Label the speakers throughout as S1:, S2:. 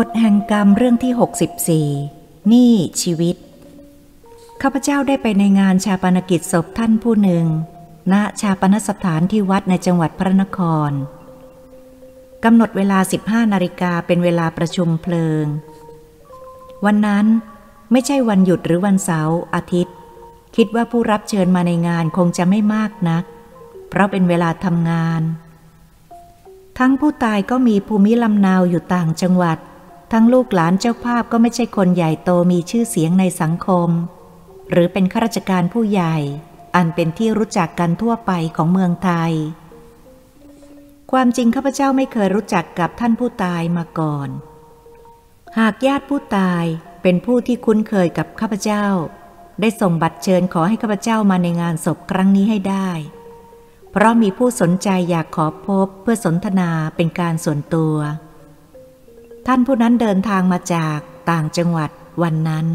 S1: กฎแห่งกรรมเรื่องที่ 64 นี่ชีวิต ข้าพเจ้าได้ไปในงานชาปนกิจศพท่านผู้หนึ่ง ณ ชาปนสถานที่วัดในจังหวัดพระนคร กำหนดเวลา 15 นาฬิกาเป็นเวลาประชุมเพลิง วันนั้นไม่ใช่วันหยุดหรือวันเสาร์อาทิตย์ คิดว่าผู้รับเชิญมาในงานคงจะไม่มากนัก เพราะเป็นเวลาทำงานทั้งผู้ตายก็มีภูมิลำนาวอยู่ต่างจังหวัด ทั้งลูกหลานเจ้าภาพก็ไม่ใช่คนใหญ่โตมีชื่อเสียงในสังคม หรือเป็นข้าราชการผู้ใหญ่ อันเป็นที่รู้จักกันทั่วไปของเมืองไทย ความจริงข้าพเจ้าไม่เคยรู้จักกับท่านผู้ตายมาก่อน หากญาติผู้ตายเป็นผู้ที่คุ้นเคยกับข้าพเจ้า ได้ส่งบัตรเชิญขอให้ข้าพเจ้ามาในงานศพครั้งนี้ให้ได้ เพราะมีผู้สนใจอยากขอพบเพื่อสนทนาเป็นการส่วนตัว ท่านผู้นั้นเดินทางมาจากต่างจังหวัดวันนั้น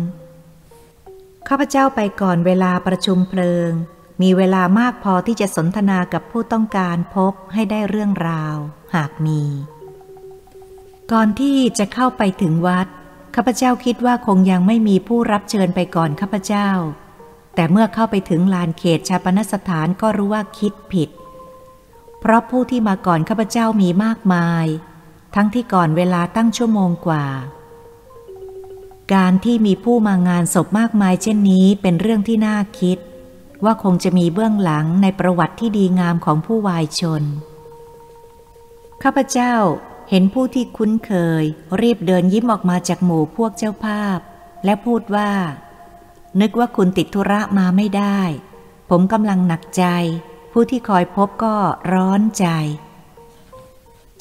S1: ข้าพเจ้าไปก่อนเวลาประชุมเพลิง มีเวลามากพอที่จะสนทนากับผู้ต้องการพบให้ได้เรื่องราว หากมี ก่อนที่จะเข้าไปถึงวัด ข้าพเจ้าคิดว่าคงยังไม่มีผู้รับเชิญไปก่อนข้าพเจ้า แต่เมื่อเข้าไปถึงลานเขตชาปนสถานก็รู้ว่าคิดผิด เพราะผู้ที่มาก่อนข้าพเจ้ามีมากมาย ทั้งที่ก่อนเวลาตั้งชั่วโมงกว่า การที่มีผู้มางานศพมากมายเช่นนี้เป็นเรื่องที่น่าคิด ว่าคงจะมีเบื้องหลังในประวัติที่ดีงามของผู้วายชน ข้าพเจ้าเห็นผู้ที่คุ้นเคย รีบเดินยิ้มออกมาจากหมู่พวกเจ้าภาพ และพูดว่า นึกว่าคุณติดธุระมาไม่ได้ ผมกำลังหนักใจ ผู้ที่คอยพบก็ร้อนใจ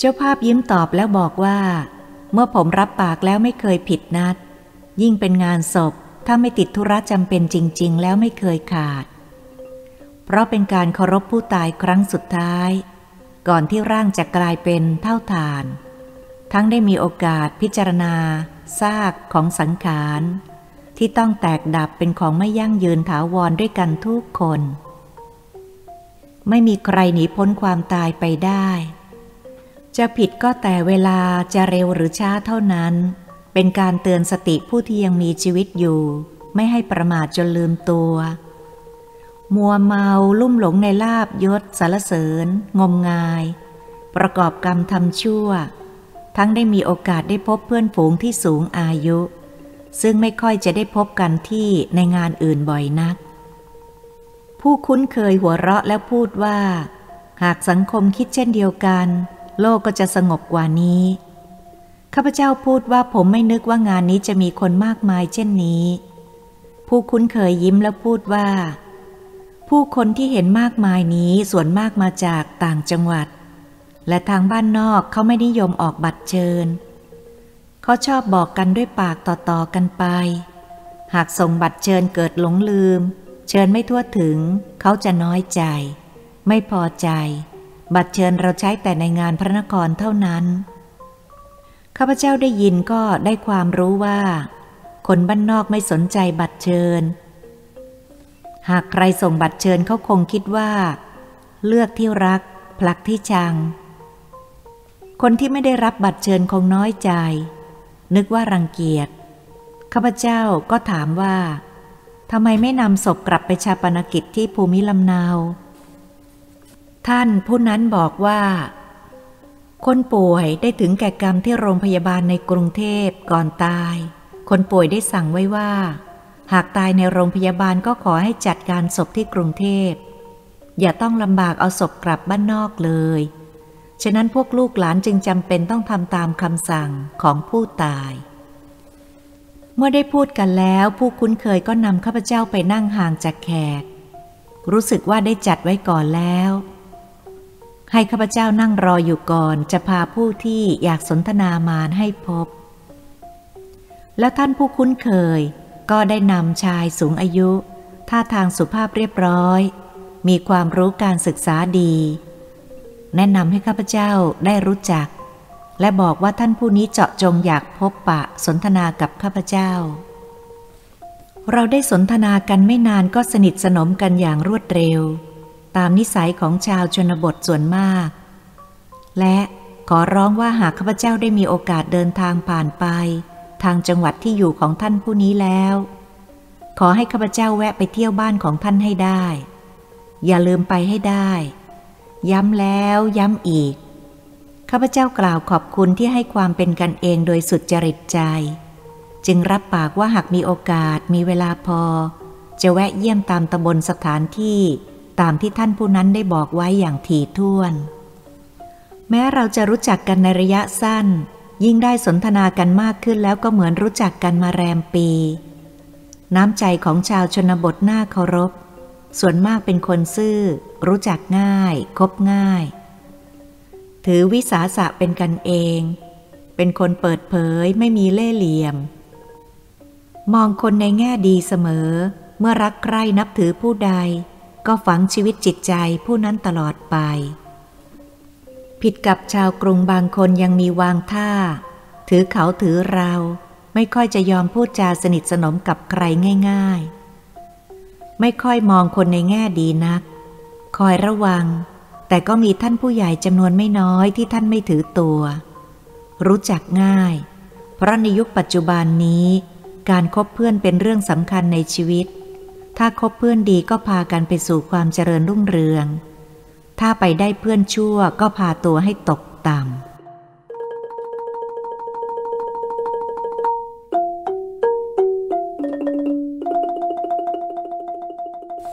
S1: เจ้าภาพยิ้มตอบแล้วบอกว่า เมื่อผมรับปากแล้วไม่เคยผิดนัด ยิ่งเป็นงานศพ ถ้าไม่ติดธุระจำเป็นจริง ๆ แล้วไม่เคยขาด เพราะเป็นการเคารพผู้ตายครั้งสุดท้าย ก่อนที่ร่างจะกลายเป็นเท่าฐาน ทั้งได้มีโอกาสพิจารณาซากของสังขารที่ต้องแตกดับเป็นของไม่ยั่งยืนถาวรด้วยกันทุกคน ไม่มีใครหนีพ้นความตายไปได้ จะผิดก็แต่เวลาจะเร็วหรือช้าเท่านั้น เป็นการเตือนสติผู้ที่ยังมีชีวิตอยู่ ไม่ให้ประมาทจนลืมตัว มัวเมาลุ่มหลงในลาบยศสารเสริญ งมงาย ประกอบกรรมทำชั่ว ทั้งได้มีโอกาสได้พบเพื่อนฝูงที่สูงอายุ ซึ่งไม่ค่อยจะได้พบกันที่ในงานอื่นบ่อยนัก ผู้คุ้นเคยหัวเราะแล้วพูดว่า หากสังคมคิดเช่นเดียวกัน โลกก็จะสงบกว่านี้ ข้าพเจ้าพูดว่าผมไม่นึกว่างานนี้จะมีคนมากมายเช่นนี้ ผู้คุ้นเคยยิ้มแล้วพูดว่า ผู้คนที่เห็นมากมายนี้ส่วนมากมาจากต่างจังหวัด และทางบ้านนอกเขาไม่นิยมออกบัตรเชิญ เขาชอบบอกกันด้วยปากต่อๆกันไป หากส่งบัตรเชิญเกิดหลงลืม เชิญไม่ทั่วถึง เขาจะน้อยใจ ไม่พอใจ บัตรเชิญเราใช้แต่ในงานพระนครเท่านั้น ข้าพเจ้าได้ยินก็ได้ความรู้ว่า คนบ้านนอกไม่สนใจบัตรเชิญ หากใครส่งบัตรเชิญเขาคงคิดว่า เลือกที่รัก ผลักที่ชัง คนที่ไม่ได้รับบัตรเชิญคงน้อยใจ นึกว่ารังเกียจ ข้าพเจ้าก็ถามว่าทำไมไม่นำศพกลับไปชาปนกิจที่ภูมิลำนาว ท่านผู้นั้นบอกว่า คนป่วยได้ถึงแก่กรรมที่โรงพยาบาลในกรุงเทพก่อนตาย คนป่วยได้สั่งไว้ว่า หากตายในโรงพยาบาลก็ขอให้จัดการศพที่กรุงเทพ อย่าต้องลำบากเอาศพกลับบ้านนอกเลย ฉะนั้นพวกลูกหลานจึงจำเป็นต้องทำตามคำสั่งของผู้ตาย เมื่อได้พูดกันแล้วผู้คุ้นเคยก็นำข้าพเจ้าไปนั่งห่างจากแขก รู้สึกว่าได้จัดไว้ก่อนแล้ว ให้ข้าพเจ้านั่งรออยู่ก่อนจะพาผู้ที่อยากสนทนามาให้พบ แล้วท่านผู้คุ้นเคย ก็ได้นำชายสูงอายุ ท่าทางสุภาพเรียบร้อย มีความรู้การศึกษาดี แนะนำให้ข้าพเจ้าได้รู้จัก และบอกว่าท่านผู้นี้เจาะจงอยากพบปะสนทนากับข้าพเจ้า เราได้สนทนากันไม่นานก็สนิทสนมกันอย่างรวดเร็ว ตามนิสัยของชาวชนบทส่วนมาก และขอร้องว่าหากข้าพเจ้าได้มีโอกาสเดินทางผ่านไป ทางจังหวัดที่อยู่ของท่านผู้นี้แล้ว ขอให้ข้าพเจ้าแวะไปเที่ยวบ้านของท่านให้ได้ อย่าลืมไปให้ได้ ย้ำแล้วย้ำอีกข้าพเจ้ากล่าวขอบคุณที่ให้ความเป็นกันเองโดยสุดจริตใจ จึงรับปากว่าหากมีโอกาสมีเวลาพอ จะแวะเยี่ยมตามตำบลสถานที่ ตามที่ท่านผู้นั้นได้บอกไว้อย่างถี่ถ้วน แม้เราจะรู้จักกันในระยะสั้น ยิ่งได้สนทนากันมากขึ้นแล้วก็เหมือนรู้จักกันมาแรมปี น้ำใจของชาวชนบทน่าเคารพ ส่วนมากเป็นคนซื่อ รู้จักง่าย คบง่าย ถือวิสาสะเป็นกันเอง เป็นคนเปิดเผยไม่มีเล่ห์เหลี่ยม มองคนในแง่ดีเสมอเมื่อรักใคร่นับถือผู้ใด ก็ฝังชีวิตจิตใจผู้นั้นตลอดไป ผิดกับชาวกรุงบางคนยังมีวางท่า ถือเขาถือเราไม่ค่อยจะยอมพูดจาสนิทสนมกับใครง่าย ๆ ไม่ค่อยมองคนในแง่ดีนัก คอยระวัง แต่ก็มีท่านผู้ใหญ่จำนวนไม่น้อยที่ท่านไม่ถือตัว รู้จักง่าย เพราะในยุคปัจจุบันนี้ การครบเพื่อนเป็นเรื่องสำคัญในชีวิต ถ้าคบเพื่อนดีก็พากันไปสู่ความเจริญรุ่งเรือง ถ้าไปได้เพื่อนชั่วก็พาตัวให้ตกต่ำ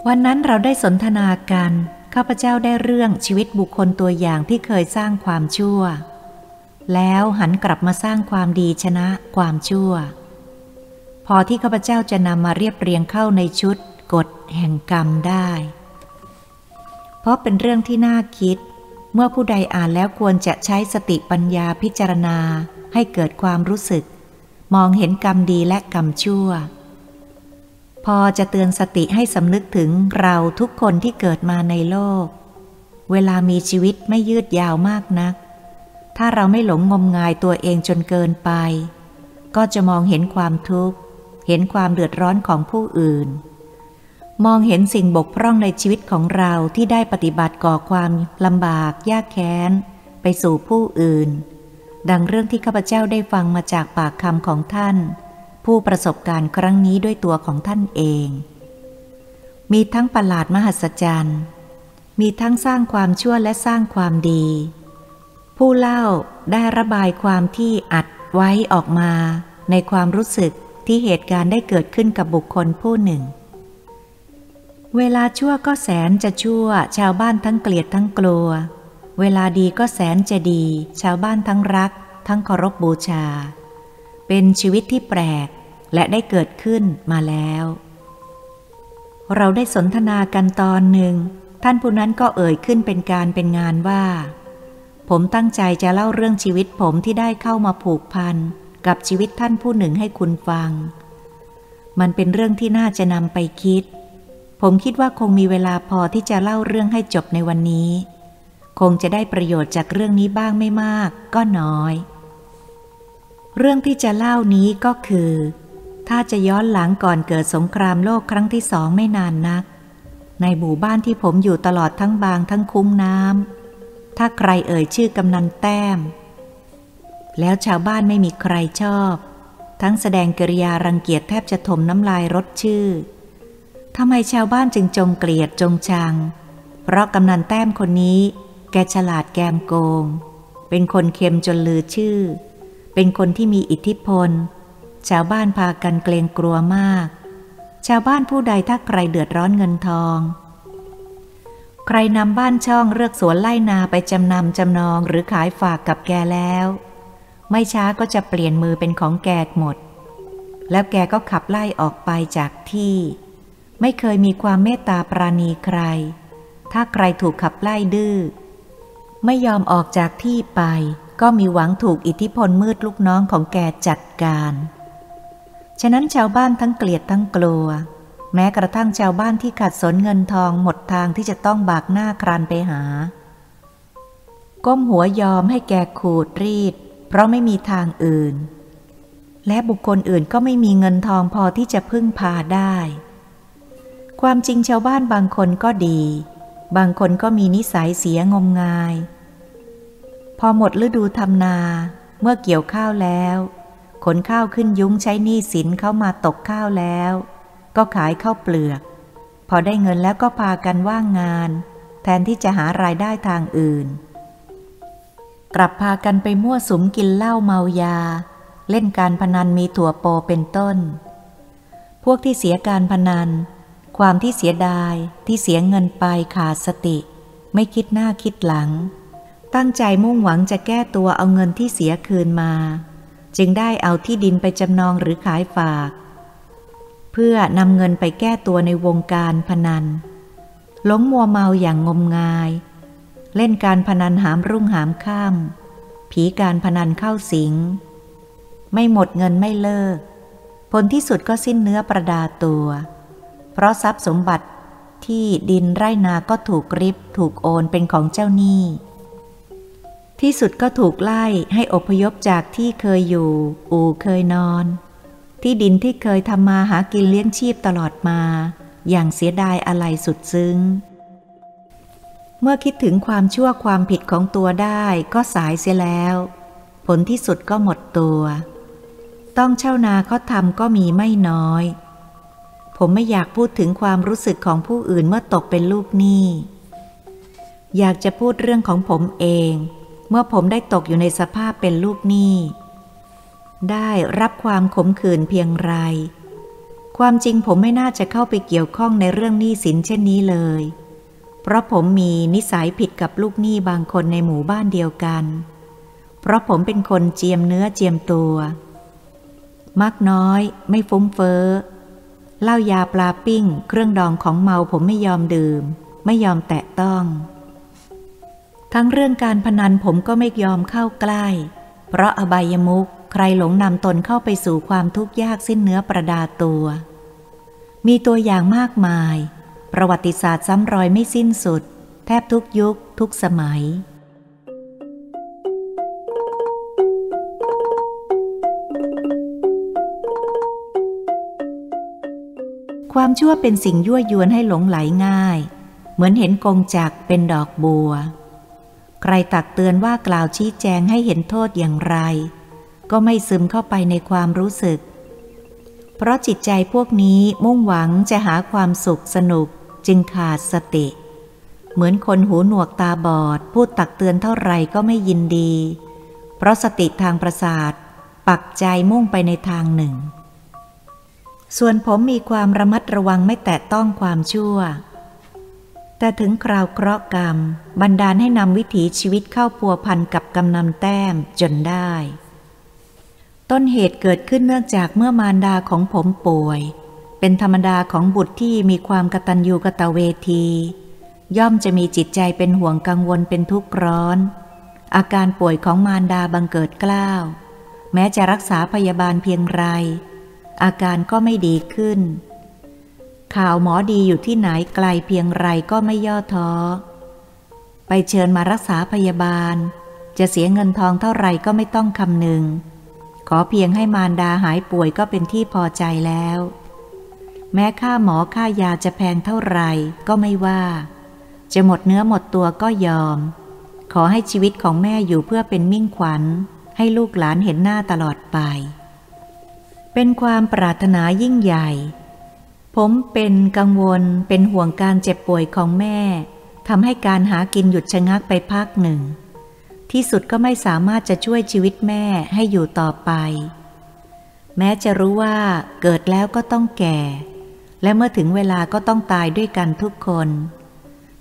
S1: วันนั้นเราได้สนทนากัน ข้าพเจ้าได้เรื่องชีวิตบุคคลตัวอย่างที่เคยสร้างความชั่ว แล้วหันกลับมาสร้างความดีชนะความชั่ว พอที่ข้าพเจ้าจะนำมาเรียบเรียงเข้าในชุด กฎแห่งกรรมได้ เพราะเป็นเรื่องที่น่าคิด เมื่อผู้ใดอ่านแล้วควรจะใช้สติปัญญาพิจารณาให้เกิดความรู้สึก มองเห็นกรรมดีและกรรมชั่ว พอจะเตือนสติให้สำนึกถึงเราทุกคนที่เกิดมาในโลก เวลามีชีวิตไม่ยืดยาวมากนัก ถ้าเราไม่หลงงมงายตัวเองจนเกินไป ก็จะมองเห็นความทุกข์ เห็นความเดือดร้อนของผู้อื่น มองเห็นสิ่งบกพร่องในชีวิตของเราที่ได้ปฏิบัติก่อความลำบาก ยากแค้น ไปสู่ผู้อื่น ดังเรื่องที่ข้าพเจ้าได้ฟังมาจากปากคำของท่าน ผู้ประสบการณ์ครั้งนี้ด้วยตัวของท่านเอง มีทั้งประหลาดมหัศจรรย์มีทั้งสร้างความชั่วและสร้างความดี ผู้เล่าได้ระบายความที่อัดไว้ออกมา ในความรู้สึกที่เหตุการณ์ได้เกิดขึ้นกับบุคคลผู้หนึ่ง เวลาชั่วก็แสนจะชั่ว ชาวบ้านทั้งเกลียดทั้งกลัว เวลาดีก็แสนจะดี ชาวบ้านทั้งรัก ทั้งเคารพบบูชา เป็นชีวิตที่แปลกและได้เกิดขึ้นมาแล้ว เราได้สนทนากันตอนหนึ่ง ท่านผู้นั้นก็เอ่ยขึ้นเป็นการเป็นงานว่า ผมตั้งใจจะเล่าเรื่องชีวิตผมที่ได้เข้ามาผูกพันกับชีวิตท่านผู้หนึ่งให้คุณฟัง มันเป็นเรื่องที่น่าจะนำไปคิด ผมคิดว่าคงมีเวลาพอที่จะเล่าเรื่องให้จบในวันนี้ คงจะได้ประโยชน์จากเรื่องนี้บ้างไม่มากก็น้อย เรื่องที่จะเล่านี้ก็คือ ถ้าจะย้อนหลังก่อนเกิดสงครามโลกครั้งที่สองไม่นานนัก ในหมู่บ้านที่ผมอยู่ตลอดทั้งบางทั้งคุ้งน้ำถ้าใครเอ่ยชื่อกำนันแต้ม แล้วชาวบ้านไม่มีใครชอบ ทั้งแสดงกิริยารังเกียจแทบจะถมน้ำลายรถชื่อ ทำไมชาวบ้านจึงจงเกลียดจงชัง เพราะกำนันแต้มคนนี้ แกฉลาดแกมโกง เป็นคนเค็มจนลือชื่อ เป็นคนที่มีอิทธิพล ชาวบ้านพากันเกรงกลัวมาก ชาวบ้านผู้ใดถ้าใครเดือดร้อนเงินทอง ใครนำบ้านช่องเลือกสวนไล่นาไปจำนำจำนองหรือขายฝากกับแกแล้ว ไม่ช้าก็จะเปลี่ยนมือเป็นของแกหมด แล้วแกก็ขับไล่ออกไปจากที่ ไม่เคยมีความเมตตาปราณีใคร ถ้าใครถูกขับไล่ดื้อ ไม่ยอมออกจากที่ไป ก็มีหวังถูกอิทธิพลมืดลูกน้องของแกจัดการ ฉะนั้นชาวบ้านทั้งเกลียดทั้งกลัว แม้กระทั่งชาวบ้านที่ขัดสนเงินทองหมดทางที่จะต้องบากหน้าครานไปหา ก้มหัวยอมให้แกขูดรีด เพราะไม่มีทางอื่น และบุคคลอื่นก็ไม่มีเงินทองพอที่จะพึ่งพาได้ ความจริงชาวบ้านบางคนก็ดี บางคนก็มีนิสัยเสียงมงาย พอหมดฤดูทำนา เมื่อเกี่ยวข้าวแล้ว ขนข้าวขึ้นยุ้งใช้หนี้สินเข้ามาตกข้าวแล้ว ก็ขายข้าวเปลือก พอได้เงินแล้วก็พากันว่างงาน แทนที่จะหารายได้ทางอื่น กลับพากันไปมั่วสุมกินเหล้าเมายา เล่นการพนันมีถั่วโปเป็นต้น พวกที่เสียการพนัน ความที่เสียดายที่เสียเงินไปขาดสติ ไม่คิดหน้าคิดหลัง ตั้งใจมุ่งหวังจะแก้ตัวเอาเงินที่เสียคืนมา จึงได้เอาที่ดินไปจำนองหรือขายฝาก เพื่อนำเงินไปแก้ตัวในวงการพนันหลงมัวเมาอย่างงมงาย เล่นการพนันหามรุ่งหามข้ามผีการพนันเข้าสิง ไม่หมดเงินไม่เลิก ผลที่สุดก็สิ้นเนื้อประดาตัว เพราะทรัพย์สมบัติที่ดินไร่นาก็ถูกริบ ถูกโอนเป็นของเจ้าหนี้ ที่สุดก็ถูกไล่ให้อพยพจากที่เคยอยู่ อู่เคยนอน ที่ดินที่เคยทำมาหากินเลี้ยงชีพตลอดมา อย่างเสียดายอะไรสุดซึ้ง เมื่อคิดถึงความชั่วความผิดของตัวได้ก็สายเสียแล้ว ผลที่สุดก็หมดตัว ต้องเช่านาเขาทำก็มีไม่น้อย ผมไม่อยากพูดถึงความรู้สึกของผู้อื่นเมื่อตกเป็นลูกหนี้อยากจะพูดเรื่องของผมเอง เมื่อผมได้ตกอยู่ในสภาพเป็นลูกหนี้ได้รับความขมขื่นเพียงไร ความจริงผมไม่น่าจะเข้าไปเกี่ยวข้องในเรื่องหนี้สินเช่นนี้เลย เพราะผมมีนิสัยผิดกับลูกหนี้บางคนในหมู่บ้านเดียวกัน เพราะผมเป็นคนเจียมเนื้อเจียมตัวมักน้อย ไม่ฟุ้งเฟ้อ เหล้ายาปลาปิ้ง เครื่องดองของเมาผมไม่ยอมดื่ม ไม่ยอมแตะต้อง ทั้งเรื่องการพนันผมก็ไม่ยอมเข้าใกล้ เพราะอบายมุกใครหลงนำตนเข้าไปสู่ความทุกข์ยากสิ้นเนื้อประดาตัว มีตัวอย่างมากมาย ประวัติศาสตร์ซ้ำรอยไม่สิ้นสุด แทบทุกยุค ทุกสมัย ความชั่วเป็นสิ่งยั่วยวนให้หลงไหลง่าย เหมือนเห็นกงจักเป็นดอกบัว ใครตักเตือนว่ากล่าวชี้แจงให้เห็นโทษอย่างไร ก็ไม่ซึมเข้าไปในความรู้สึก เพราะจิตใจพวกนี้มุ่งหวังจะหาความสุขสนุกจึงขาดสติ เหมือนคนหูหนวกตาบอด พูดตักเตือนเท่าไรก็ไม่ยินดี เพราะสติทางประสาท ปักใจมุ่งไปในทางหนึ่ง ส่วนผมมีความระมัดระวังไม่แตะต้องความชั่ว แต่ถึงคราวเคราะห์กรรม บันดาลให้นำวิถีชีวิตเข้าพัวพันกับกำนำแต้มจนได้ ต้นเหตุเกิดขึ้นเนื่องจากเมื่อมารดาของผมป่วย เป็นธรรมดาของบุตรที่มีความกตัญญูกตเวที ย่อมจะมีจิตใจเป็นห่วงกังวลเป็นทุกข์ร้อน อาการป่วยของมารดาบังเกิดกล้าว แม้จะรักษาพยาบาลเพียงไร อาการก็ไม่ดีขึ้น ข่าวหมอดีอยู่ที่ไหนไกลเพียงไรก็ไม่ย่อท้อ ไปเชิญมารักษาพยาบาล จะเสียเงินทองเท่าไรก็ไม่ต้องคำนึง ขอเพียงให้มารดาหายป่วยก็เป็นที่พอใจแล้ว แม้ค่าหมอค่ายาจะแพงเท่าไรก็ไม่ว่า จะหมดเนื้อหมดตัวก็ยอม ขอให้ชีวิตของแม่อยู่เพื่อเป็นมิ่งขวัญ ให้ลูกหลานเห็นหน้าตลอดไป เป็นความปรารถนายิ่งใหญ่ ผมเป็นกังวลเป็นห่วงการเจ็บป่วยของแม่ทำให้การหากินหยุดชะงักไปพักหนึ่ง ที่สุดก็ไม่สามารถจะช่วยชีวิตแม่ให้อยู่ต่อไป แม้จะรู้ว่าเกิดแล้วก็ต้องแก่ และเมื่อถึงเวลาก็ต้องตายด้วยกันทุกคน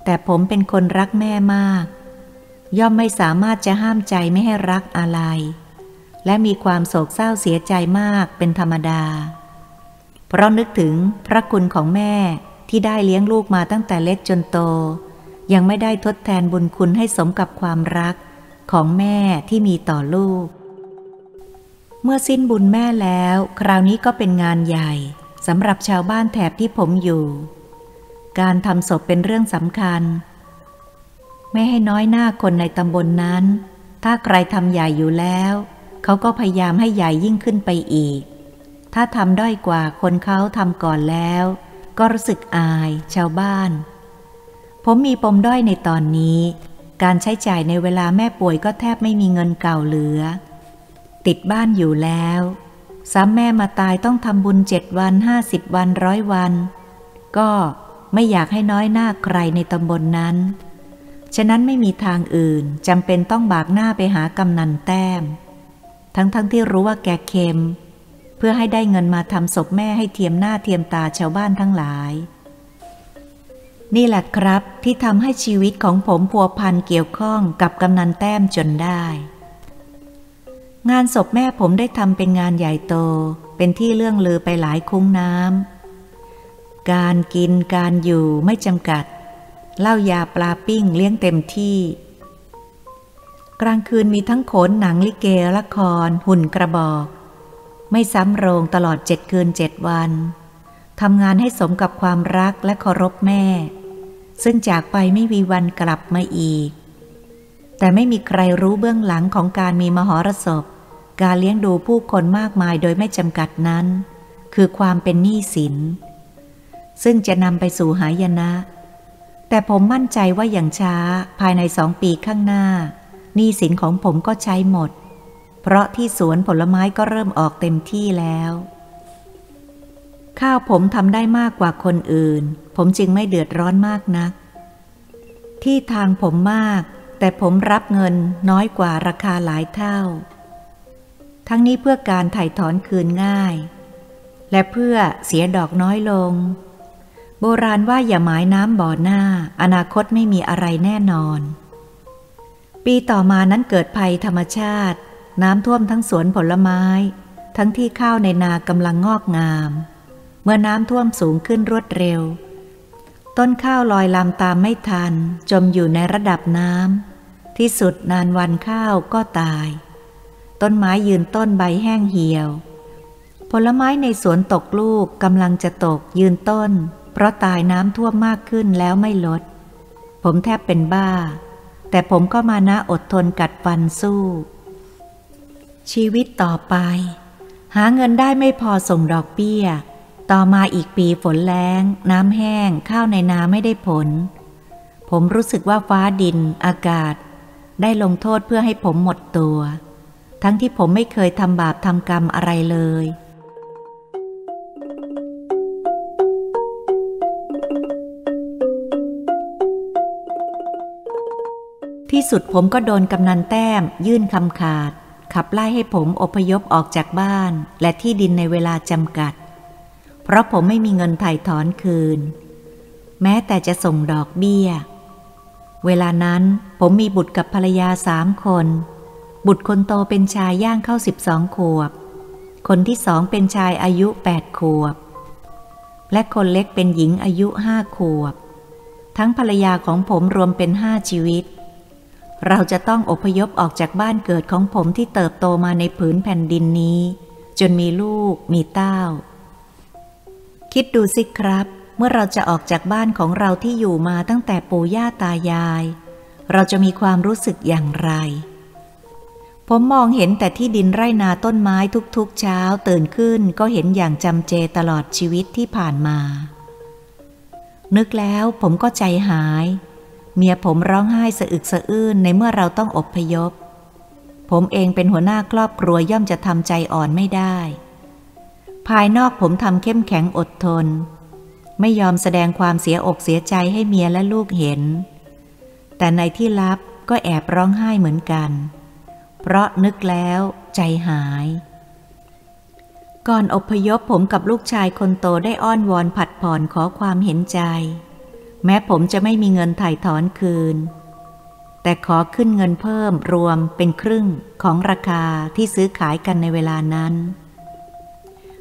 S1: แต่ผมเป็นคนรักแม่มาก ย่อมไม่สามารถจะห้ามใจไม่ให้รักอะไร และมีความโศกเศร้าเสียใจมากเป็นธรรมดา เพราะนึกถึงพระคุณของแม่ที่ได้เลี้ยงลูกมาตั้งแต่เล็กจนโต ยังไม่ได้ทดแทนบุญคุณให้สมกับความรักของแม่ที่มีต่อลูก เมื่อสิ้นบุญแม่แล้ว คราวนี้ก็เป็นงานใหญ่สำหรับชาวบ้านแถบที่ผมอยู่ การทำศพเป็นเรื่องสำคัญ ไม่ให้น้อยหน้าคนในตำบลนนั้น ถ้าใครทำใหญ่อยู่แล้ว เขาก็พยายามให้ใหญ่ยิ่งขึ้นไปอีก ถ้าทำด้อยกว่าคนเขาทำก่อนแล้ว ก็รู้สึกอาย ชาวบ้าน ผมมีปมด้อยในตอนนี้ การใช้จ่ายในเวลาแม่ป่วยก็แทบไม่มีเงินเก่าเหลือ ติดบ้านอยู่แล้วซ้ำแม่มาตายต้องทำบุญเจ็ดวันห้าสิบวันร้อยวัน ก็ไม่อยากให้น้อยหน้าใครในตำบลนนั้น ฉะนั้นไม่มีทางอื่นจำเป็นต้องบากหน้าไปหากำนันแต้ม ทั้งๆทที่รู้ว่าแกเค็ม เพื่อให้ได้เงินมาทำศพแม่ให้เทียมหน้าเทียมตาชาวบ้านทั้งหลาย นี่แหละครับที่ทำให้ชีวิตของผมพัวพันเกี่ยวข้องกับกำนันแต้มจนได้ งานศพแม่ผมได้ทำเป็นงานใหญ่โต เป็นที่เรื่องลือไปหลายคุ้งน้ำการกินการอยู่ไม่จำกัดเหล้ายาปลาปิ้งเลี้ยงเต็มที่ กลางคืนมีทั้งโขนหนังลิเกละคร หุ่นกระบอก ไม่ซ้ำโรงตลอดเจ็ดคืนเจ็ดวันทำงานให้สมกับความรักและเคารพแม่ ซึ่งจากไปไม่มีวันกลับมาอีก แต่ไม่มีใครรู้เบื้องหลังของการมีมหรสพ การเลี้ยงดูผู้คนมากมายโดยไม่จำกัดนั้น คือความเป็นหนี้สิน ซึ่งจะนำไปสู่หายนะ แต่ผมมั่นใจว่าอย่างช้าภายในสองปีข้างหน้า หนี้สินของผมก็ใช้หมด เพราะที่สวนผลไม้ก็เริ่มออกเต็มที่แล้ว ข้าวผมทำได้มากกว่าคนอื่น ผมจึงไม่เดือดร้อนมากนัก ที่ทางผมมาก แต่ผมรับเงินน้อยกว่าราคาหลายเท่า ทั้งนี้เพื่อการถ่ายถอนคืนง่าย และเพื่อเสียดอกน้อยลงโบราณว่าอย่าหมายน้ำบ่อหน้า อนาคตไม่มีอะไรแน่นอน ปีต่อมานั้นเกิดภัยธรรมชาติ น้ำท่วมทั้งสวนผลไม้ ทั้งที่ข้าวในนากำลังงอกงาม เมื่อน้ำท่วมสูงขึ้นรวดเร็ว ต้นข้าวลอยลำตามไม่ทัน จมอยู่ในระดับน้ำที่สุดนานวันข้าวก็ตาย ต้นไม้ยืนต้นใบแห้งเหี่ยว ผลไม้ในสวนตกลูกกำลังจะตกยืนต้น เพราะตายน้ำท่วมมากขึ้นแล้วไม่ลด ผมแทบเป็นบ้า แต่ผมก็มานะอดทนกัดฟันสู้ ชีวิตต่อไป หาเงินได้ไม่พอส่งดอกเบี้ย ต่อมาอีกปีฝนแรงน้ำแห้ง ข้าวในนาไม่ได้ผล ผมรู้สึกว่าฟ้าดิน อากาศ ได้ลงโทษเพื่อให้ผมหมดตัว ทั้งที่ผมไม่เคยทำบาปทำกรรมอะไรเลย ที่สุดผมก็โดนกำนันแต้ม ยื่นคำขาด ขับไล่ให้ผมอพยพออกจากบ้านและที่ดินในเวลาจำกัด เพราะผมไม่มีเงินไถ่ถอนคืน แม้แต่จะส่งดอกเบี้ย เวลานั้นผมมีบุตรกับภรรยาสามคน บุตรคนโตเป็นชายย่างเข้าสิบสองขวบ คนที่สองเป็นชายอายุแปดขวบ และคนเล็กเป็นหญิงอายุห้าขวบ ทั้งภรรยาของผมรวมเป็นห้าชีวิต เราจะต้องอพยพออกจากบ้านเกิดของผมที่เติบโตมาในผืนแผ่นดินนี้ จนมีลูกมีเต้า คิดดูสิครับ เมื่อเราจะออกจากบ้านของเราที่อยู่มาตั้งแต่ปู่ย่าตายาย เราจะมีความรู้สึกอย่างไร ผมมองเห็นแต่ที่ดินไร่นาต้นไม้ทุกๆเช้าตื่นขึ้นก็เห็นอย่างจำเจตลอดชีวิตที่ผ่านมา นึกแล้วผมก็ใจหาย เมียผมร้องไห้สะอึกสะอื้นในเมื่อเราต้องอบพยพ ผมเองเป็นหัวหน้าครอบครัวย่อมจะทำใจอ่อนไม่ได้ ภายนอกผมทำเข้มแข็งอดทน ไม่ยอมแสดงความเสียอกเสียใจให้เมียและลูกเห็น แต่ในที่ลับก็แอบร้องไห้เหมือนกัน เพราะนึกแล้วใจหาย ก่อนอพยพผมกับลูกชายคนโตได้อ้อนวอนผัดผ่อนขอความเห็นใจ แม้ผมจะไม่มีเงินถ่ายถอนคืน แต่ขอขึ้นเงินเพิ่มรวมเป็นครึ่งของราคาที่ซื้อขายกันในเวลานั้น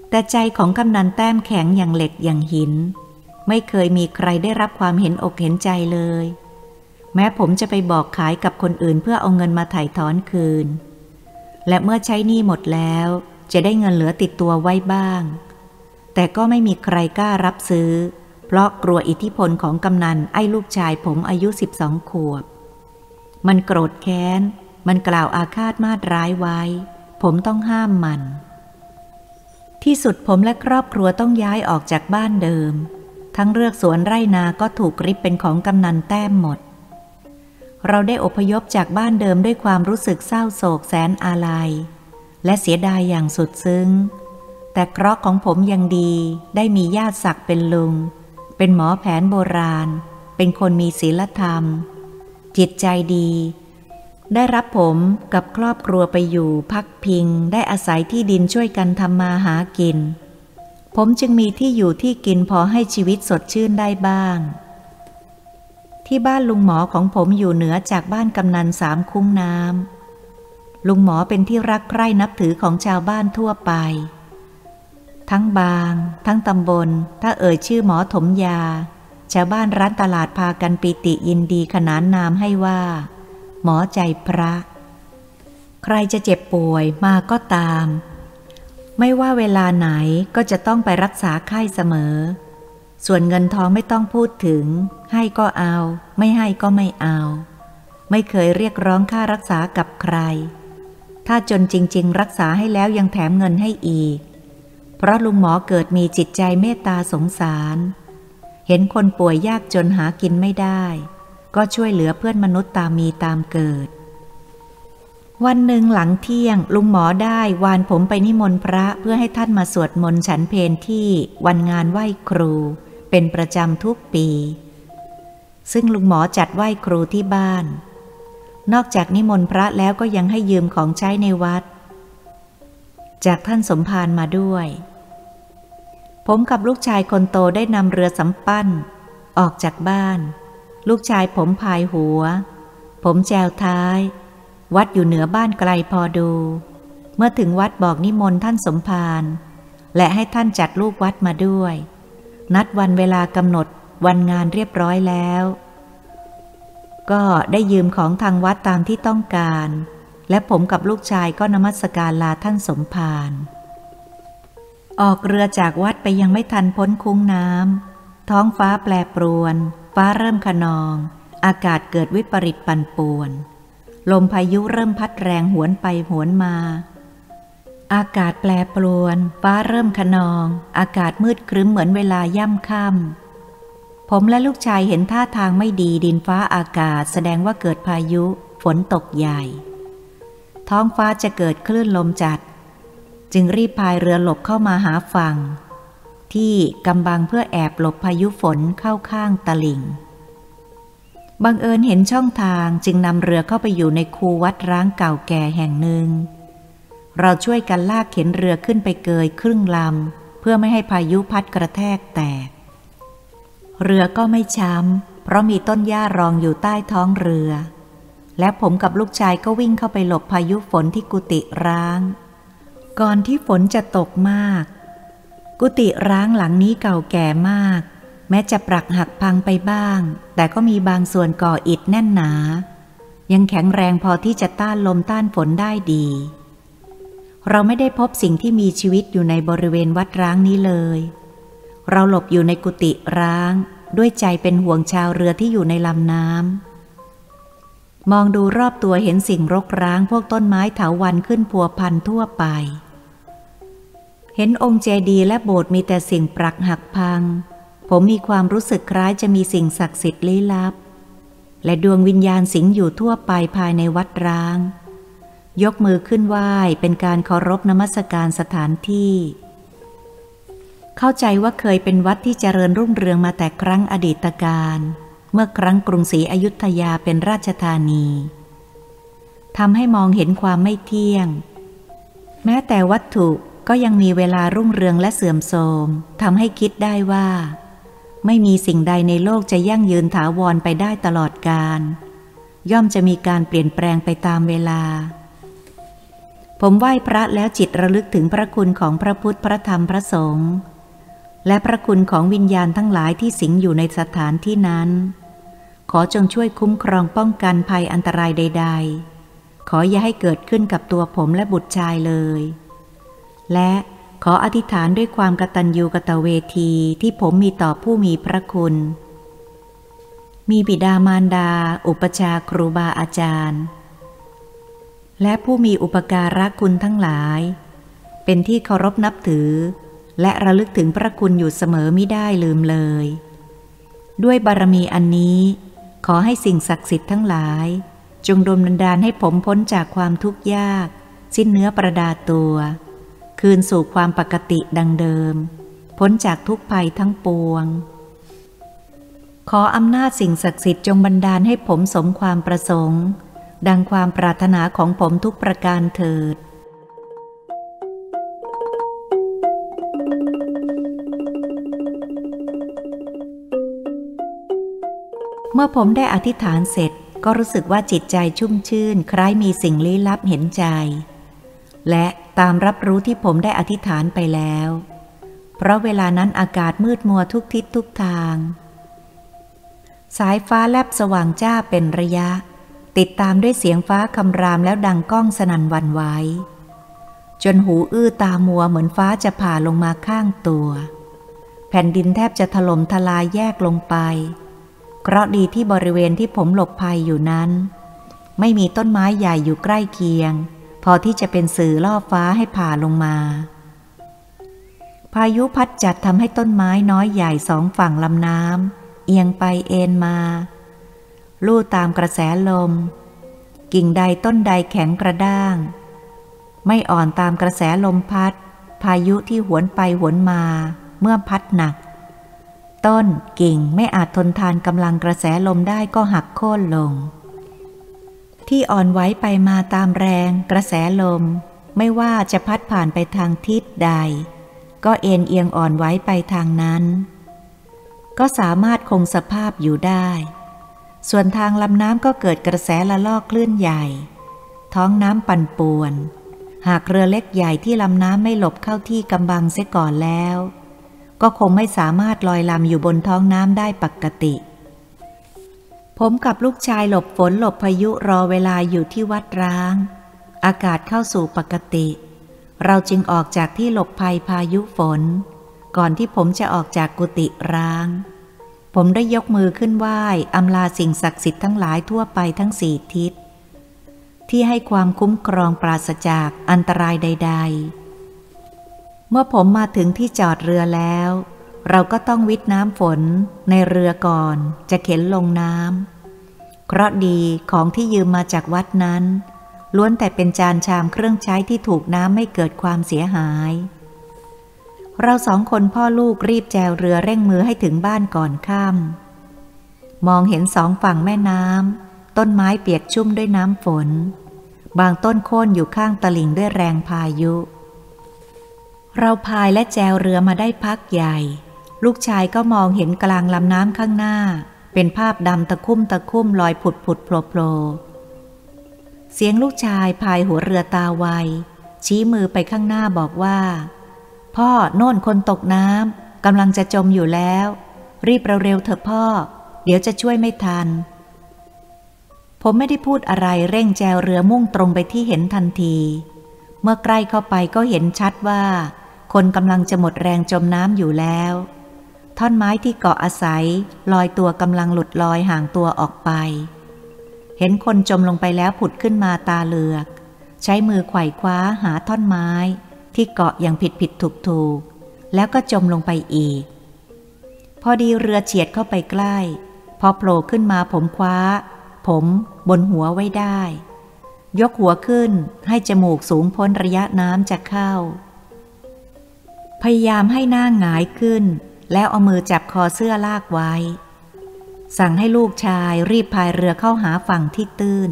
S1: แต่ใจของกำนันแต้มแข็งอย่างเหล็กอย่างหิน ไม่เคยมีใครได้รับความเห็นอกเห็นใจเลย แม้ผมจะไปบอกขายกับคนอื่นเพื่อเอาเงินมาถ่ายถอนคืน และเมื่อใช้หนี้หมดแล้ว จะได้เงินเหลือติดตัวไว้บ้าง แต่ก็ไม่มีใครกล้ารับซื้อ ราะกลัวอิทธิพลของกำนันไอ้ลูกชายผมอายุสิบสองขวบ มันโกรธแค้น มันกล่าวอาฆาตมาดร้ายไว้ ผมต้องห้ามมัน ที่สุดผมและครอบครัวต้องย้ายออกจากบ้านเดิม ทั้งเลือกสวนไร่นาก็ถูกริบเป็นของกำนันแต้มหมด เราได้อพยพจากบ้านเดิมด้วยความรู้สึกเศร้าโศกแสนอาลัย และเสียดายอย่างสุดซึ้ง แต่เคราะห์ของผมยังดีได้มีญาติศักดิ์เป็นลุง เป็นหมอแผนโบราณ เป็นคนมีศีลธรรม จิตใจดี ได้รับผมกับครอบครัวไปอยู่พักพิง ได้อาศัยที่ดินช่วยกันทำมาหากิน ผมจึงมีที่อยู่ที่กินพอให้ชีวิตสดชื่นได้บ้าง ที่บ้านลุงหมอของผมอยู่เหนือจากบ้านกำนันสามคุ้งน้ำลุงหมอเป็นที่รักใคร่นับถือของชาวบ้านทั่วไป ทั้งบาง ทั้งตำบล ถ้าเอ่ยชื่อหมอถมยา ชาวบ้านร้านตลาดพากันปิติยินดีขนานนามให้ว่า หมอใจพระ ใครจะเจ็บป่วยมาก็ตาม ไม่ว่าเวลาไหนก็จะต้องไปรักษาไข้เสมอ ส่วนเงินทองไม่ต้องพูดถึง ให้ก็เอา ไม่ให้ก็ไม่เอา ไม่เคยเรียกร้องค่ารักษากับใคร ถ้าจนจริง ๆ รักษาให้แล้วยังแถมเงินให้อีก เพราะลุงหมอเกิดมีจิตใจเมตตาสงสาร เห็นคนป่วยยากจนหากินไม่ได้ ก็ช่วยเหลือเพื่อนมนุษย์ตามมีตามเกิด วันหนึ่งหลังเที่ยงลุงหมอได้วานผมไปนิมนต์พระเพื่อให้ท่านมาสวดมนต์ฉันเพนที่วันงานไหว้ครู เป็นประจำทุกปี ซึ่งลุงหมอจัดไหว้ครูที่บ้าน นอกจากนิมนต์พระแล้วก็ยังให้ยืมของใช้ในวัดจากท่านสมภารมาด้วย ผมกับลูกชายคนโตได้นำเรือสำปั้น ออกจากบ้าน ลูกชายผมพายหัว ผมแจวท้าย วัดอยู่เหนือบ้านไกลพอดู เมื่อถึงวัดบอกนิมนต์ท่านสมภารและให้ท่านจัดลูกวัดมาด้วย นัดวันเวลากำหนดวันงานเรียบร้อยแล้ว ก็ได้ยืมของทางวัดตามที่ต้องการ และผมกับลูกชายก็นมัสการลาท่านสมภาร ออกเรือจากวัดไปยังไม่ทันพ้นคุ้งน้ำท้องฟ้าแปรปรวน ฟ้าเริ่มขนอง อากาศเกิดวิปริตปั่นป่วน ลมพายุเริ่มพัดแรงหวนไปหวนมา อากาศแปรปรวน ฟ้าเริ่มขนอง อากาศมืดครึ้มเหมือนเวลาย่ำค่ำผมและลูกชายเห็นท่าทางไม่ดีดินฟ้าอากาศแสดงว่าเกิดพายุ ฝนตกใหญ่ ท้องฟ้าจะเกิดคลื่นลมจัด จึงรีบพายเรือหลบเข้ามาหาฝั่ง ที่กำบังเพื่อแอบหลบพายุฝนเข้าข้างตลิ่ง บังเอิญเห็นช่องทางจึงนำเรือเข้าไปอยู่ในคูวัดร้างเก่าแก่แห่งหนึ่ง เราช่วยกันลากเข็นเรือขึ้นไปเกยครึ่งลำเพื่อไม่ให้พายุพัดกระแทกแตก เรือก็ไม่ช้ำเพราะมีต้นหญ้ารองอยู่ใต้ท้องเรือ และผมกับลูกชายก็วิ่งเข้าไปหลบพายุฝนที่กุฏิร้าง ก่อนที่ฝนจะตกมาก กุฏิร้างหลังนี้เก่าแก่มาก แม้จะปรักหักพังไปบ้าง แต่ก็มีบางส่วนก่ออิฐแน่นหนา ยังแข็งแรงพอที่จะต้านลมต้านฝนได้ดี เราไม่ได้พบสิ่งที่มีชีวิตอยู่ในบริเวณวัดร้างนี้เลย เราหลบอยู่ในกุฏิร้างด้วยใจเป็นห่วงชาวเรือที่อยู่ในลำน้ำ มองดูรอบตัวเห็นสิ่งรกร้างพวกต้นไม้เถาวันขึ้นพัวพันทั่วไป เห็นองค์เจดีย์และโบสถ์มีแต่สิ่งปรักหักพัง ผมมีความรู้สึกคล้ายจะมีสิ่งศักดิ์สิทธิ์ลี้ลับ และดวงวิญญาณสิงอยู่ทั่วไปภายในวัดร้าง ยกมือขึ้นไหว้เป็นการเคารพนมัสการสถานที่ เข้าใจว่าเคยเป็นวัดที่เจริญรุ่งเรืองมาแต่ครั้งอดีตการ เมื่อครั้งกรุงศรีอยุธยาเป็นราชธานีทำให้มองเห็นความไม่เที่ยง แม้แต่วัตถุ ก็ยังมีเวลารุ่งเรืองและเสื่อมโทรมทำให้คิดได้ว่า ไม่มีสิ่งใดในโลกจะยั่งยืนถาวรไปได้ตลอดกาลย่อมจะมีการเปลี่ยนแปลงไปตามเวลา ผมไหว้พระแล้วจิตระลึกถึงพระคุณของพระพุทธพระธรรมพระสงฆ์และพระคุณของวิญญาณทั้งหลายที่สิงอยู่ในสถานที่นั้น ขอจงช่วยคุ้มครองป้องกันภัยอันตรายใด ๆ ขออย่าให้เกิดขึ้นกับตัวผมและบุตรชายเลย และขออธิษฐานด้วยความกตัญญูกตเวทีที่ผมมีต่อผู้มีพระคุณ มีบิดามารดา อุปชาครูบาอาจารย์ และผู้มีอุปการะคุณทั้งหลาย เป็นที่เคารพนับถือ และระลึกถึงพระคุณอยู่เสมอไม่ได้ลืมเลย ด้วยบารมีอันนี้ ขอให้สิ่งศักดิ์สิทธิ์ทั้งหลาย จงดลบันดาลให้ผมพ้นจากความทุกข์ยาก สิ้นเนื้อประดาตัว คืนสู่ความปกติดังเดิม พ้นจากทุกภัยทั้งปวง ขออำนาจสิ่งศักดิ์สิทธิ์จงบันดาลให้ผมสมความประสงค์ ดังความปรารถนาของผมทุกประการเถิดเมื่อผมได้อธิษฐานเสร็จก็รู้สึกว่าจิตใจชุ่มชื่น คล้ายมีสิ่งลี้ลับเห็นใจ และ ตามรับรู้ที่ผมได้อธิษฐานไปแล้ว เพราะเวลานั้นอากาศมืดมัวทุกทิศทุกทาง สายฟ้าแลบสว่างจ้าเป็นระยะ ติดตามด้วยเสียงฟ้าคำรามแล้วดังก้องสนั่นวันไหวจนหูอื้อตามัวเหมือนฟ้าจะผ่าลงมาข้างตัว แผ่นดินแทบจะถล่มทลายแยกลงไป เพราะดีที่บริเวณที่ผมหลบภัยอยู่นั้น ไม่มีต้นไม้ใหญ่อยู่ใกล้เคียง พอที่จะเป็นสื่อล่อฟ้าให้ผ่าลงมา พายุพัดจัดทำให้ต้นไม้น้อยใหญ่สองฝั่งลำน้ำเอียงไปเอ็นมา ลู่ตามกระแสลม กิ่งใดต้นใดแข็งกระด้าง ไม่อ่อนตามกระแสลมพัด พายุที่หวนไปหวนมาเมื่อพัดหนัก ต้นกิ่งไม่อาจทนทานกำลังกระแสลมได้ก็หักโค่นลง ที่อ่อนไหวไปมาตามแรงกระแสลม ไม่ว่าจะพัดผ่านไปทางทิศใด ก็เอ็นเอียงอ่อนไหวไปทางนั้น ก็สามารถคงสภาพอยู่ได้ ส่วนทางลำน้ำก็เกิดกระแสละลอกคลื่นใหญ่ ท้องน้ำปั่นป่วน หากเรือเล็กใหญ่ที่ลำน้ำไม่หลบเข้าที่กำบังเสียก่อนแล้ว ก็คงไม่สามารถลอยลำอยู่บนท้องน้ำได้ปกติ ผมกับลูกชายหลบฝนหลบพายุรอเวลาอยู่ที่วัดร้าง อากาศเข้าสู่ปกติ เราจึงออกจากที่หลบภัยพายุฝน ก่อนที่ผมจะออกจากกุฏิร้าง ผมได้ยกมือขึ้นไหว้อำลาสิ่งศักดิ์สิทธิ์ทั้งหลายทั่วไปทั้งสี่ทิศ ที่ให้ความคุ้มครองปราศจากอันตรายใด ๆ เมื่อผมมาถึงที่จอดเรือแล้ว เราก็ต้องวิทน้ำฝนในเรือก่อนจะเข็นลงน้ำเคราะดีของที่ยืมมาจากวัดนั้น ล้วนแต่เป็นจานชามเครื่องใช้ที่ถูกน้ำไม่เกิดความเสียหาย เราสองคนพ่อลูกรีบแจวเรือเร่งมือให้ถึงบ้านก่อนค่ำมองเห็นสองฝั่งแม่น้ำต้นไม้เปียกชุ่มด้วยน้ำฝน บางต้นโค่นอยู่ข้างตลิ่งด้วยแรงพายุเราพายและแจวเรือมาได้พักใหญ่ ลูกชายก็มองเห็นกลางลำน้ำข้างหน้า เป็นภาพดำตะคุ่มตะคุ่มลอยผุดผุดโผล่โผล่เสียงลูกชายพายหัวเรือตาไว ชี้มือไปข้างหน้าบอกว่า พ่อโน่นคนตกน้ำกำลังจะจมอยู่แล้ว รีบเร็วๆเถอะพ่อ เดี๋ยวจะช่วยไม่ทัน ผมไม่ได้พูดอะไรเร่งแจวเรือมุ่งตรงไปที่เห็นทันที เมื่อใกล้เข้าไปก็เห็นชัดว่า คนกำลังจะหมดแรงจมน้ำอยู่แล้ว ท่อนไม้ที่เกาะอาศัย ลอยตัวกำลังหลุดลอยห่างตัวออกไป เห็นคนจมลงไปแล้วผุดขึ้นมาตาเลือก ใช้มือไขว่คว้าหาท่อนไม้ ที่เกาะอย่างผิดผิดถูกถูกแล้วก็จมลงไปอีก พอดีเรือเฉียดเข้าไปใกล้ พอโผล่ขึ้นมาผมคว้า ผมบนหัวไว้ได้ ยกหัวขึ้นให้จมูกสูงพ้นระยะน้ำจะเข้า พยายามให้หน้าหงายขึ้น แล้วเอามือจับคอเสื้อลากไว้ สั่งให้ลูกชายรีบพายเรือเข้าหาฝั่งที่ตื้น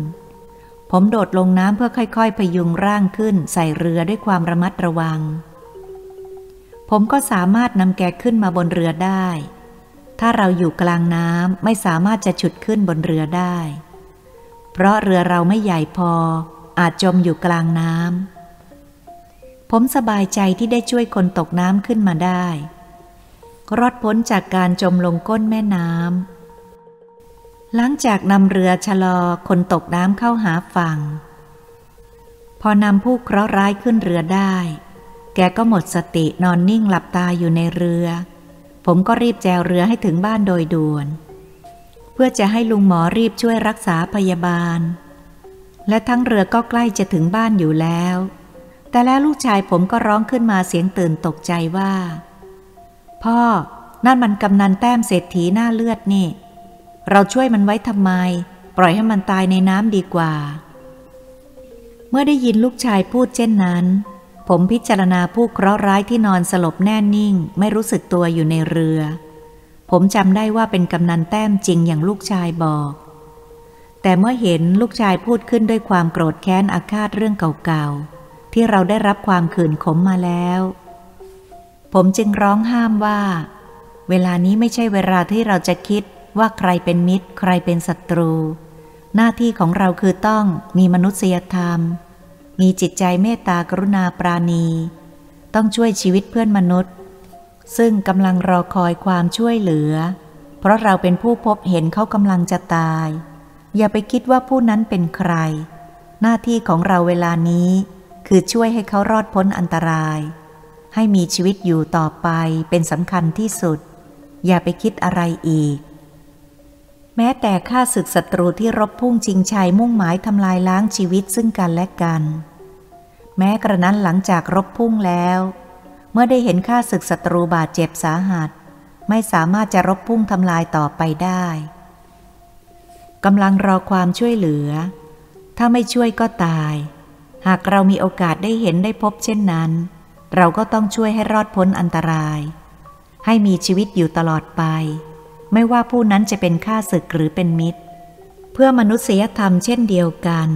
S1: ผมโดดลงน้ำเพื่อค่อยๆพยุงร่างขึ้นใส่เรือด้วยความระมัดระวัง ผมก็สามารถนำแกขึ้นมาบนเรือได้ ถ้าเราอยู่กลางน้ำไม่สามารถจะฉุดขึ้นบนเรือได้ เพราะเรือเราไม่ใหญ่พออาจจมอยู่กลางน้ำผมสบายใจที่ได้ช่วยคนตกน้ำขึ้นมาได้ รอดพ้นจากการจมลงก้นแม่น้ำ หลังจากนำเรือชะลอคนตกน้ำเข้าหาฝั่ง พอนำผู้เคราะห์ร้ายขึ้นเรือได้ แกก็หมดสตินอนนิ่งหลับตาอยู่ในเรือ ผมก็รีบแจวเรือให้ถึงบ้านโดยด่วน เพื่อจะให้ลุงหมอรีบช่วยรักษาพยาบาล และทั้งเรือก็ใกล้จะถึงบ้านอยู่แล้ว แต่แล้วลูกชายผมก็ร้องขึ้นมาเสียงตื่นตกใจว่า พ่อ นั่นมันกำนันแต้มเศรษฐีหน้าเลือดนี่ เราช่วยมันไว้ทำไม ปล่อยให้มันตายในน้ำดีกว่า เมื่อได้ยินลูกชายพูดเช่นนั้น ผมพิจารณาผู้เคราะห์ร้ายที่นอนสลบแน่นิ่ง ไม่รู้สึกตัวอยู่ในเรือ ผมจำได้ว่าเป็นกำนันแต้มจริงอย่างลูกชายบอก แต่เมื่อเห็นลูกชายพูดขึ้นด้วยความโกรธแค้นอาฆาตเรื่องเก่าๆที่เราได้รับความขืนขมมาแล้ว ผมจึงร้องห้ามว่า เวลานี้ไม่ใช่เวลาที่เราจะคิดว่าใครเป็นมิตร ใครเป็นศัตรู หน้าที่ของเราคือต้องมีมนุษยธรรม มีจิตใจเมตตากรุณาปราณี ต้องช่วยชีวิตเพื่อนมนุษย์ ซึ่งกำลังรอคอยความช่วยเหลือ เพราะเราเป็นผู้พบเห็นเขากำลังจะตาย อย่าไปคิดว่าผู้นั้นเป็นใคร หน้าที่ของเราเวลานี้ คือช่วยให้เขารอดพ้นอันตราย ให้มีชีวิตอยู่ต่อไปเป็นสำคัญที่สุด อย่าไปคิดอะไรอีก แม้แต่ข้าศึกศัตรูที่รบพุ่งชิงชัยมุ่งหมายทำลายล้างชีวิตซึ่งกันและกัน แม้กระนั้นหลังจากรบพุ่งแล้ว เมื่อได้เห็นข้าศึกศัตรูบาดเจ็บสาหัส ไม่สามารถจะรบพุ่งทำลายต่อไปได้กำลังรอความช่วยเหลือ ถ้าไม่ช่วยก็ตาย หากเรามีโอกาสได้เห็นได้พบเช่นนั้น เราก็ต้องช่วยให้รอดพ้นอันตราย ให้มีชีวิตอยู่ตลอดไป ไม่ว่าผู้นั้นจะเป็นข้าศึกหรือเป็นมิตร เพื่อมนุษยธรรมเช่นเดียวกัน